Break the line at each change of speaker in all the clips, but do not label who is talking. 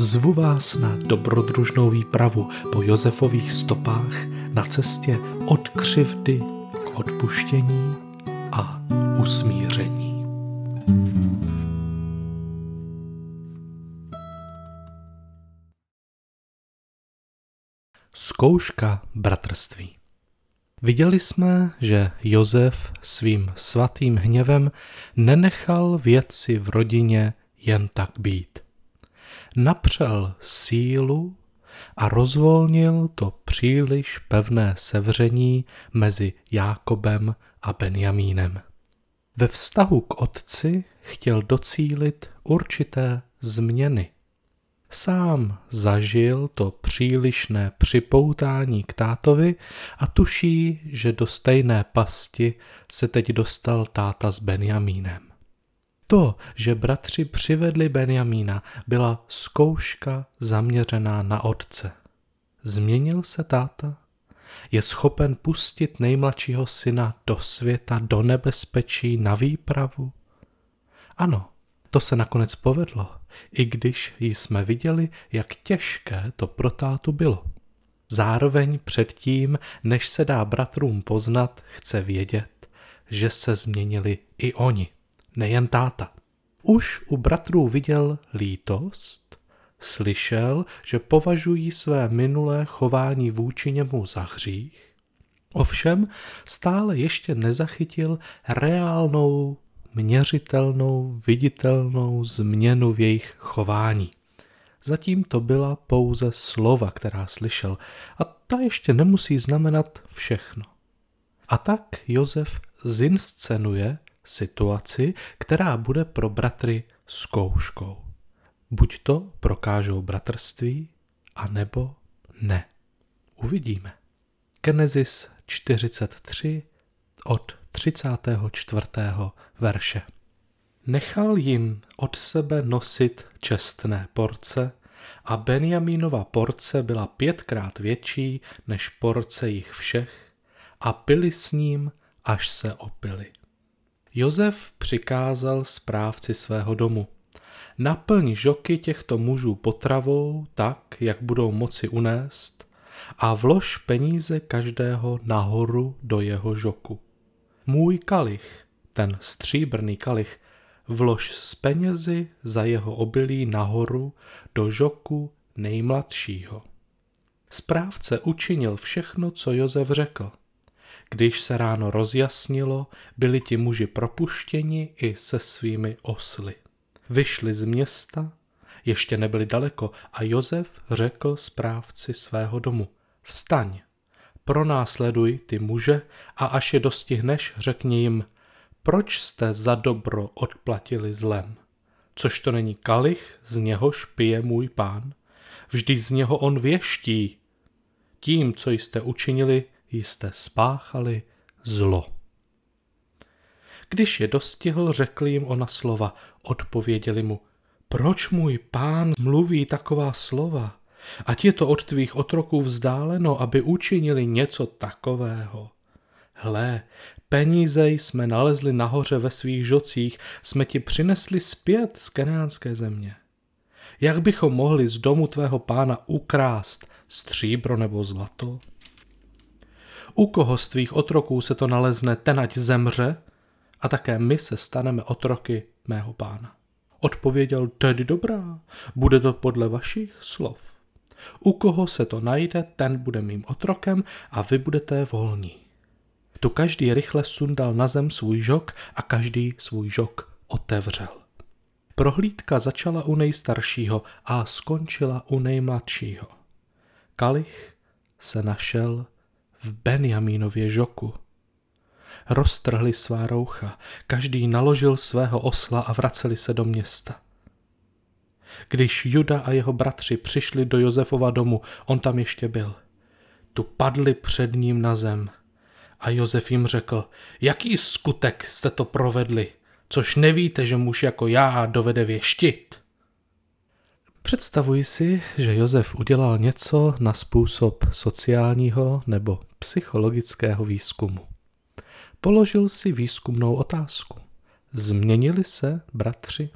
Zvu vás na dobrodružnou výpravu po Josefových stopách na cestě od křivdy k odpuštění a usmíření. Zkouška bratrství Viděli jsme, že Josef svým svatým hněvem nenechal věci v rodině jen tak být napřel sílu a rozvolnil to příliš pevné sevření mezi Jákobem a Benjamínem. Ve vztahu k otci chtěl docílit určité změny. Sám zažil to přílišné připoutání k tátovi a tuší, že do stejné pasti se teď dostal táta s Benjamínem. To, že bratři přivedli Benjamína, byla zkouška zaměřená na otce. Změnil se táta? Je schopen pustit nejmladšího syna do světa, do nebezpečí, na výpravu? Ano, to se nakonec povedlo, i když jsme viděli, jak těžké to pro tátu bylo. Zároveň předtím, než se dá bratrům poznat, chce vědět, že se změnili i oni nejen táta. Už u bratrů viděl lítost, slyšel, že považují své minulé chování vůči němu za hřích, ovšem stále ještě nezachytil reálnou, měřitelnou, viditelnou změnu v jejich chování. Zatím to byla pouze slova, která slyšel, a ta ještě nemusí znamenat všechno. A tak Josef zinscenuje situaci, která bude pro bratry zkouškou. Buď to prokážou bratrství, anebo ne. Uvidíme. Genesis 43 od 34. verše. Nechal jim od sebe nosit čestné porce a Benjamínova porce byla pětkrát větší než porce jich všech a pili s ním, až se opili. Josef přikázal správci svého domu. Naplň žoky těchto mužů potravou tak, jak budou moci unést a vlož peníze každého nahoru do jeho žoku. Můj kalich, ten stříbrný kalich, vlož z penězi za jeho obilí nahoru do žoku nejmladšího. Správce učinil všechno, co Josef řekl. Když se ráno rozjasnilo, byli ti muži propuštěni i se svými osly. Vyšli z města, ještě nebyli daleko a Josef řekl správci svého domu, vstaň, pronásleduj ty muže a až je dostihneš, řekni jim, proč jste za dobro odplatili zlem? Což to není kalich, z něhož pije můj pán? Vždyť z něho on věští. Tím, co jste učinili, jste spáchali zlo. Když je dostihl, řekl jim ona slova, odpověděli mu, proč můj pán mluví taková slova? Ať je to od tvých otroků vzdáleno, aby učinili něco takového. Hle, peníze jsme nalezli nahoře ve svých žocích, jsme ti přinesli zpět z kenánské země. Jak bychom mohli z domu tvého pána ukrást stříbro nebo zlato? U koho z tvých otroků se to nalezne, ten ať zemře a také my se staneme otroky mého pána. Odpověděl, tedy dobrá, bude to podle vašich slov. U koho se to najde, ten bude mým otrokem a vy budete volní. Tu každý rychle sundal na zem svůj žok a každý svůj žok otevřel. Prohlídka začala u nejstaršího a skončila u nejmladšího. Kalich se našel v Benjamínově žoku. Roztrhli svá roucha, každý naložil svého osla a vraceli se do města. Když Juda a jeho bratři přišli do Josefova domu, on tam ještě byl. Tu padli před ním na zem. A Josef jim řekl, jaký skutek jste to provedli, což nevíte, že muž jako já dovede věštit. Představuji si, že Josef udělal něco na způsob sociálního nebo psychologického výzkumu. Položil si výzkumnou otázku. Změnili se bratři?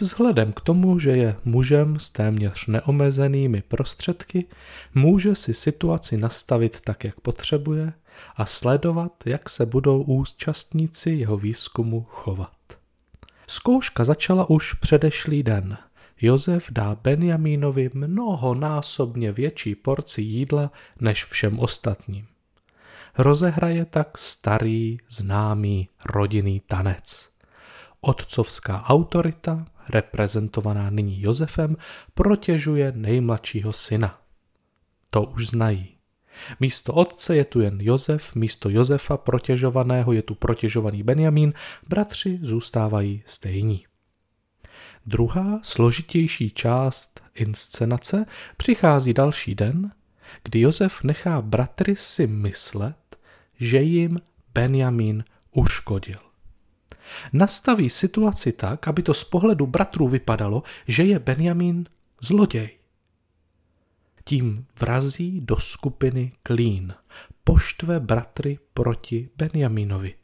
Vzhledem k tomu, že je mužem s téměř neomezenými prostředky, může si situaci nastavit tak, jak potřebuje a sledovat, jak se budou účastníci jeho výzkumu chovat. Zkouška začala už předešlý den. Josef dá Benjamínovi mnohonásobně větší porci jídla než všem ostatním. Rozehraje tak starý, známý rodinný tanec. Otcovská autorita, reprezentovaná nyní Josefem, protěžuje nejmladšího syna. To už znají. Místo otce je tu jen Josef, místo Josefa protěžovaného je tu protěžovaný Benjamín, bratři zůstávají stejní. Druhá, složitější část inscenace přichází další den, kdy Josef nechá bratry si myslet, že jim Benjamín uškodil. Nastaví situaci tak, aby to z pohledu bratrů vypadalo, že je Benjamín zloděj. Tím vrazí do skupiny klín, poštve bratry proti Benjamínovi.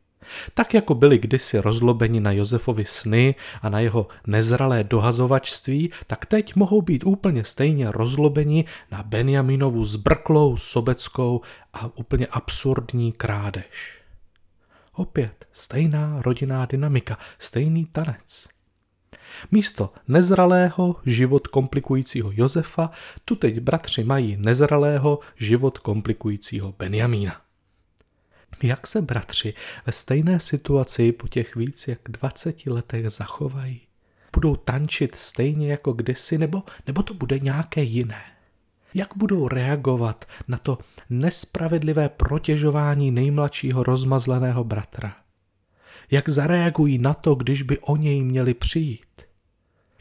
Tak jako byli kdysi rozlobeni na Josefovi sny a na jeho nezralé dohazovačství, tak teď mohou být úplně stejně rozlobeni na Benjaminovu zbrklou, sobeckou a úplně absurdní krádež. Opět stejná rodinná dynamika, stejný tanec. Místo nezralého, život komplikujícího Josefa, tu teď bratři mají nezralého, život komplikujícího Benjamína. Jak se bratři ve stejné situaci po těch víc jak 20 letech zachovají? Budou tančit stejně jako kdysi, nebo, nebo to bude nějaké jiné? Jak budou reagovat na to nespravedlivé protěžování nejmladšího rozmazleného bratra? Jak zareagují na to, když by o něj měli přijít?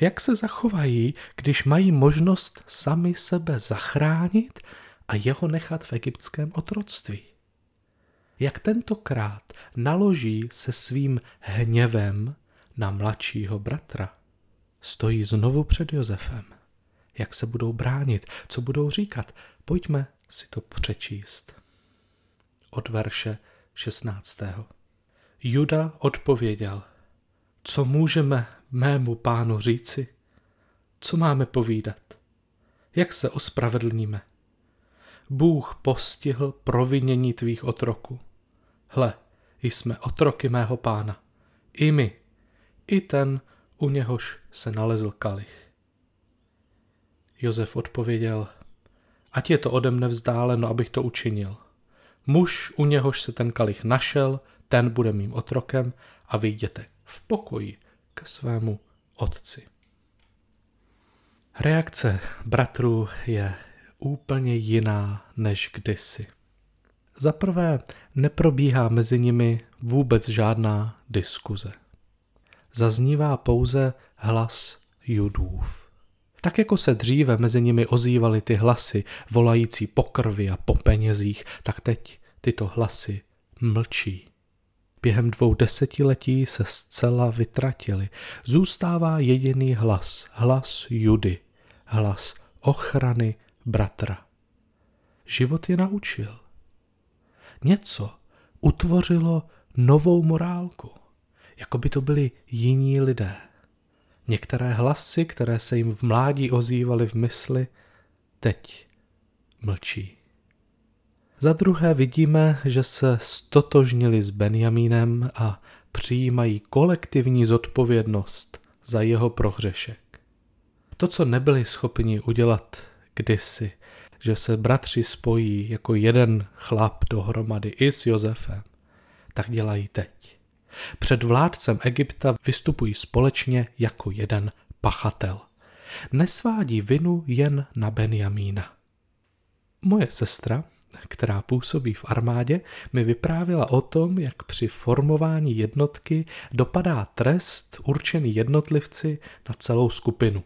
Jak se zachovají, když mají možnost sami sebe zachránit a jeho nechat v egyptském otroctví? Jak tentokrát naloží se svým hněvem na mladšího bratra? Stojí znovu před Josefem jak se budou bránit, co budou říkat. Pojďme si to přečíst. Od verše 16. Juda odpověděl, co můžeme mému pánu říci? Co máme povídat? Jak se ospravedlníme? Bůh postihl provinění tvých otroků. Hle, jsme otroky mého pána. I my, i ten, u něhož se nalezl kalich. Josef odpověděl, ať je to ode mne vzdáleno, abych to učinil. Muž, u něhož se ten kalich našel, ten bude mým otrokem a vyjděte v pokoji k svému otci. Reakce bratrů je úplně jiná než kdysi. Za prvé, neprobíhá mezi nimi vůbec žádná diskuze. Zaznívá pouze hlas judův. Tak jako se dříve mezi nimi ozývaly ty hlasy, volající po krvi a po penězích, tak teď tyto hlasy mlčí. Během dvou desetiletí se zcela vytratili. Zůstává jediný hlas, hlas Judy, hlas ochrany bratra. Život je naučil. Něco utvořilo novou morálku, jako by to byli jiní lidé. Některé hlasy, které se jim v mládí ozývaly v mysli, teď mlčí. Za druhé vidíme, že se stotožnili s Benjamínem a přijímají kolektivní zodpovědnost za jeho prohřešek. To, co nebyli schopni udělat kdysi, že se bratři spojí jako jeden chlap dohromady i s Josefem, tak dělají teď. Před vládcem Egypta vystupují společně jako jeden pachatel. Nesvádí vinu jen na Benjamína. Moje sestra, která působí v armádě, mi vyprávěla o tom, jak při formování jednotky dopadá trest určený jednotlivci na celou skupinu.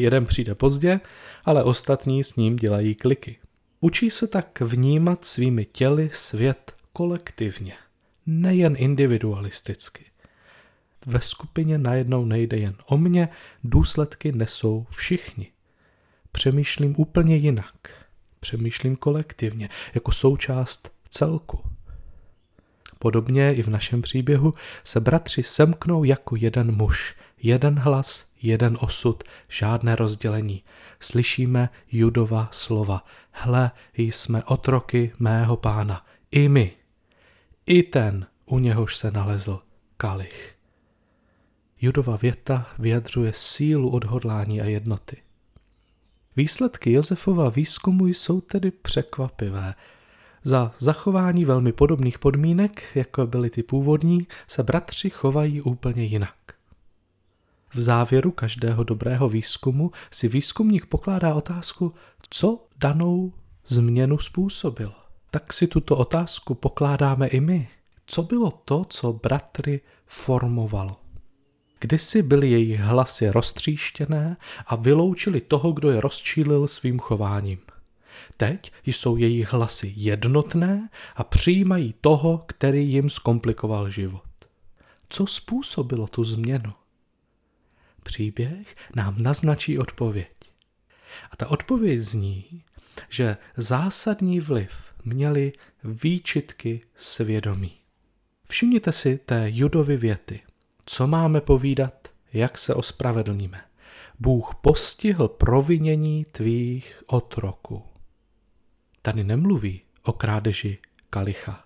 Jeden přijde pozdě, ale ostatní s ním dělají kliky. Učí se tak vnímat svými těly svět kolektivně, nejen individualisticky. Ve skupině najednou nejde jen o mě, důsledky nesou všichni. Přemýšlím úplně jinak. Přemýšlím kolektivně, jako součást celku. Podobně i v našem příběhu se bratři semknou jako jeden muž, jeden hlas, jeden osud, žádné rozdělení. Slyšíme judova slova. Hle, jsme otroky mého pána. I my. I ten, u něhož se nalezl kalich. Judova věta vyjadřuje sílu odhodlání a jednoty. Výsledky Josefova výzkumu jsou tedy překvapivé. Za zachování velmi podobných podmínek, jako byly ty původní, se bratři chovají úplně jinak. V závěru každého dobrého výzkumu si výzkumník pokládá otázku, co danou změnu způsobilo. Tak si tuto otázku pokládáme i my. Co bylo to, co bratry formovalo? Kdysi byly jejich hlasy roztříštěné a vyloučili toho, kdo je rozčílil svým chováním. Teď jsou jejich hlasy jednotné a přijímají toho, který jim zkomplikoval život. Co způsobilo tu změnu? Příběh nám naznačí odpověď. A ta odpověď zní, že zásadní vliv měly výčitky svědomí. Všimněte si té judovy věty. Co máme povídat, jak se ospravedlníme? Bůh postihl provinění tvých otroků. Tady nemluví o krádeži kalicha.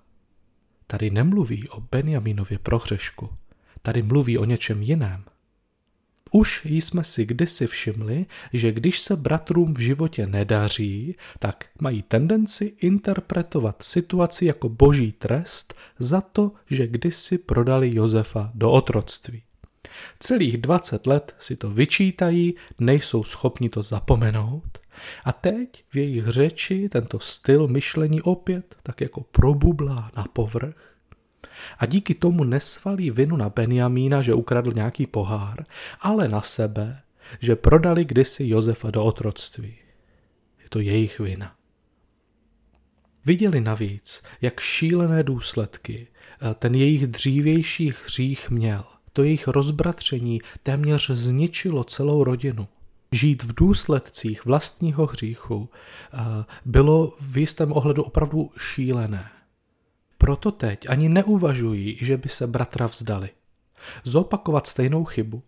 Tady nemluví o Benjaminově prohřešku. Tady mluví o něčem jiném. Už jsme si kdysi všimli, že když se bratrům v životě nedaří, tak mají tendenci interpretovat situaci jako boží trest za to, že kdysi prodali Josefa do otroctví. Celých 20 let si to vyčítají, nejsou schopni to zapomenout a teď v jejich řeči tento styl myšlení opět tak jako probublá na povrch a díky tomu nesvalí vinu na Benjamína, že ukradl nějaký pohár, ale na sebe, že prodali kdysi Josefa do otroctví. Je to jejich vina. Viděli navíc, jak šílené důsledky eh, ten jejich dřívější hřích měl. To jejich rozbratření téměř zničilo celou rodinu. Žít v důsledcích vlastního hříchu eh, bylo v jistém ohledu opravdu šílené. Proto teď ani neuvažují, že by se bratra vzdali. Zopakovat stejnou chybu,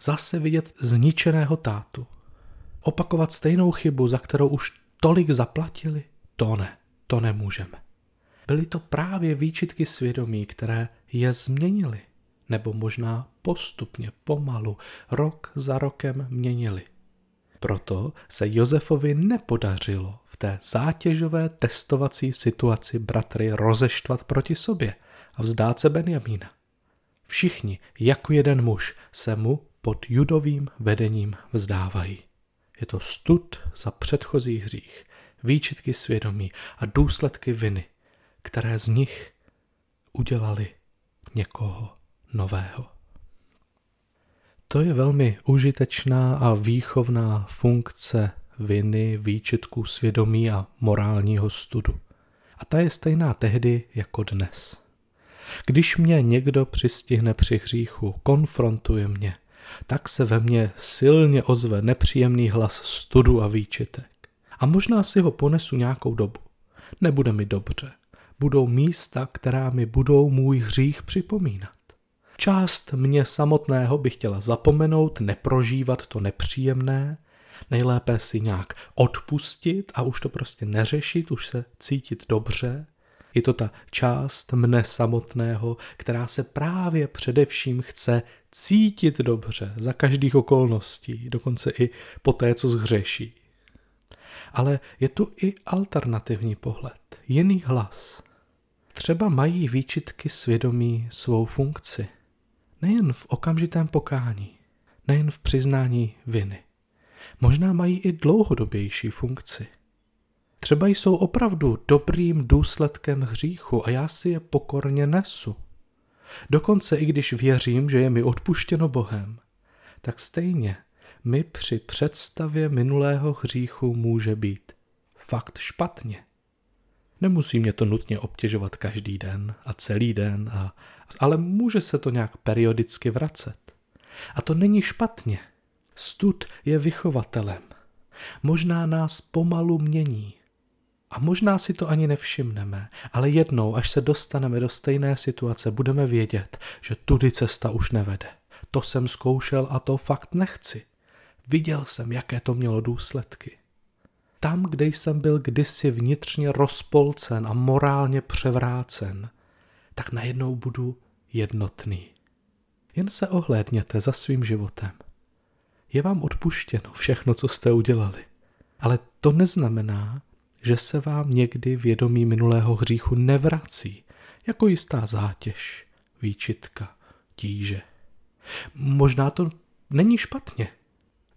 zase vidět zničeného tátu. Opakovat stejnou chybu, za kterou už tolik zaplatili, to ne, to nemůžeme. Byly to právě výčitky svědomí, které je změnily, nebo možná postupně, pomalu, rok za rokem měnili. Proto se Josefovi nepodařilo v té zátěžové testovací situaci bratry rozeštvat proti sobě a vzdát se Benjamína. Všichni, jako jeden muž, se mu pod judovým vedením vzdávají. Je to stud za předchozí hřích, výčitky svědomí a důsledky viny, které z nich udělali někoho nového. To je velmi užitečná a výchovná funkce viny, výčitků svědomí a morálního studu. A ta je stejná tehdy jako dnes. Když mě někdo přistihne při hříchu, konfrontuje mě, tak se ve mně silně ozve nepříjemný hlas studu a výčitek. A možná si ho ponesu nějakou dobu. Nebude mi dobře. Budou místa, která mi budou můj hřích připomínat. Část mě samotného by chtěla zapomenout, neprožívat to nepříjemné, nejlépe si nějak odpustit a už to prostě neřešit, už se cítit dobře. Je to ta část mne samotného, která se právě především chce cítit dobře za každých okolností, dokonce i po té, co zhřeší. Ale je tu i alternativní pohled, jiný hlas. Třeba mají výčitky svědomí svou funkci nejen v okamžitém pokání, nejen v přiznání viny. Možná mají i dlouhodobější funkci. Třeba jsou opravdu dobrým důsledkem hříchu a já si je pokorně nesu. Dokonce i když věřím, že je mi odpuštěno Bohem, tak stejně mi při představě minulého hříchu může být fakt špatně. Nemusí mě to nutně obtěžovat každý den a celý den, a, ale může se to nějak periodicky vracet. A to není špatně. Stud je vychovatelem. Možná nás pomalu mění. A možná si to ani nevšimneme, ale jednou, až se dostaneme do stejné situace, budeme vědět, že tudy cesta už nevede. To jsem zkoušel a to fakt nechci. Viděl jsem, jaké to mělo důsledky. Tam, kde jsem byl kdysi vnitřně rozpolcen a morálně převrácen, tak najednou budu jednotný. Jen se ohlédněte za svým životem. Je vám odpuštěno všechno, co jste udělali. Ale to neznamená, že se vám někdy vědomí minulého hříchu nevrací, jako jistá zátěž, výčitka, tíže. Možná to není špatně.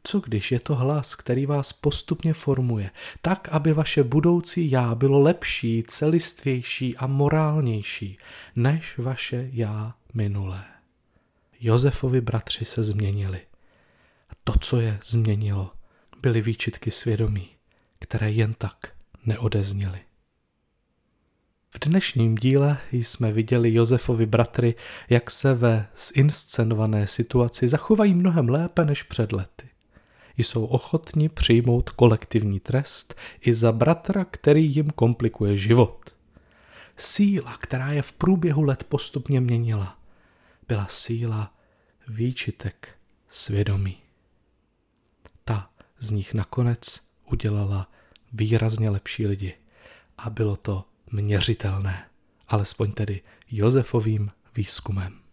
Co když je to hlas, který vás postupně formuje, tak, aby vaše budoucí já bylo lepší, celistvější a morálnější, než vaše já minulé? Josefovi bratři se změnili. A to, co je změnilo, byly výčitky svědomí, které jen tak neodezněly. V dnešním díle jsme viděli Josefovi bratry, jak se ve zinscenované situaci zachovají mnohem lépe než před lety. Jsou ochotni přijmout kolektivní trest i za bratra, který jim komplikuje život. Síla, která je v průběhu let postupně měnila, byla síla výčitek svědomí. Ta z nich nakonec udělala výrazně lepší lidi. A bylo to měřitelné, alespoň tedy Josefovým výzkumem.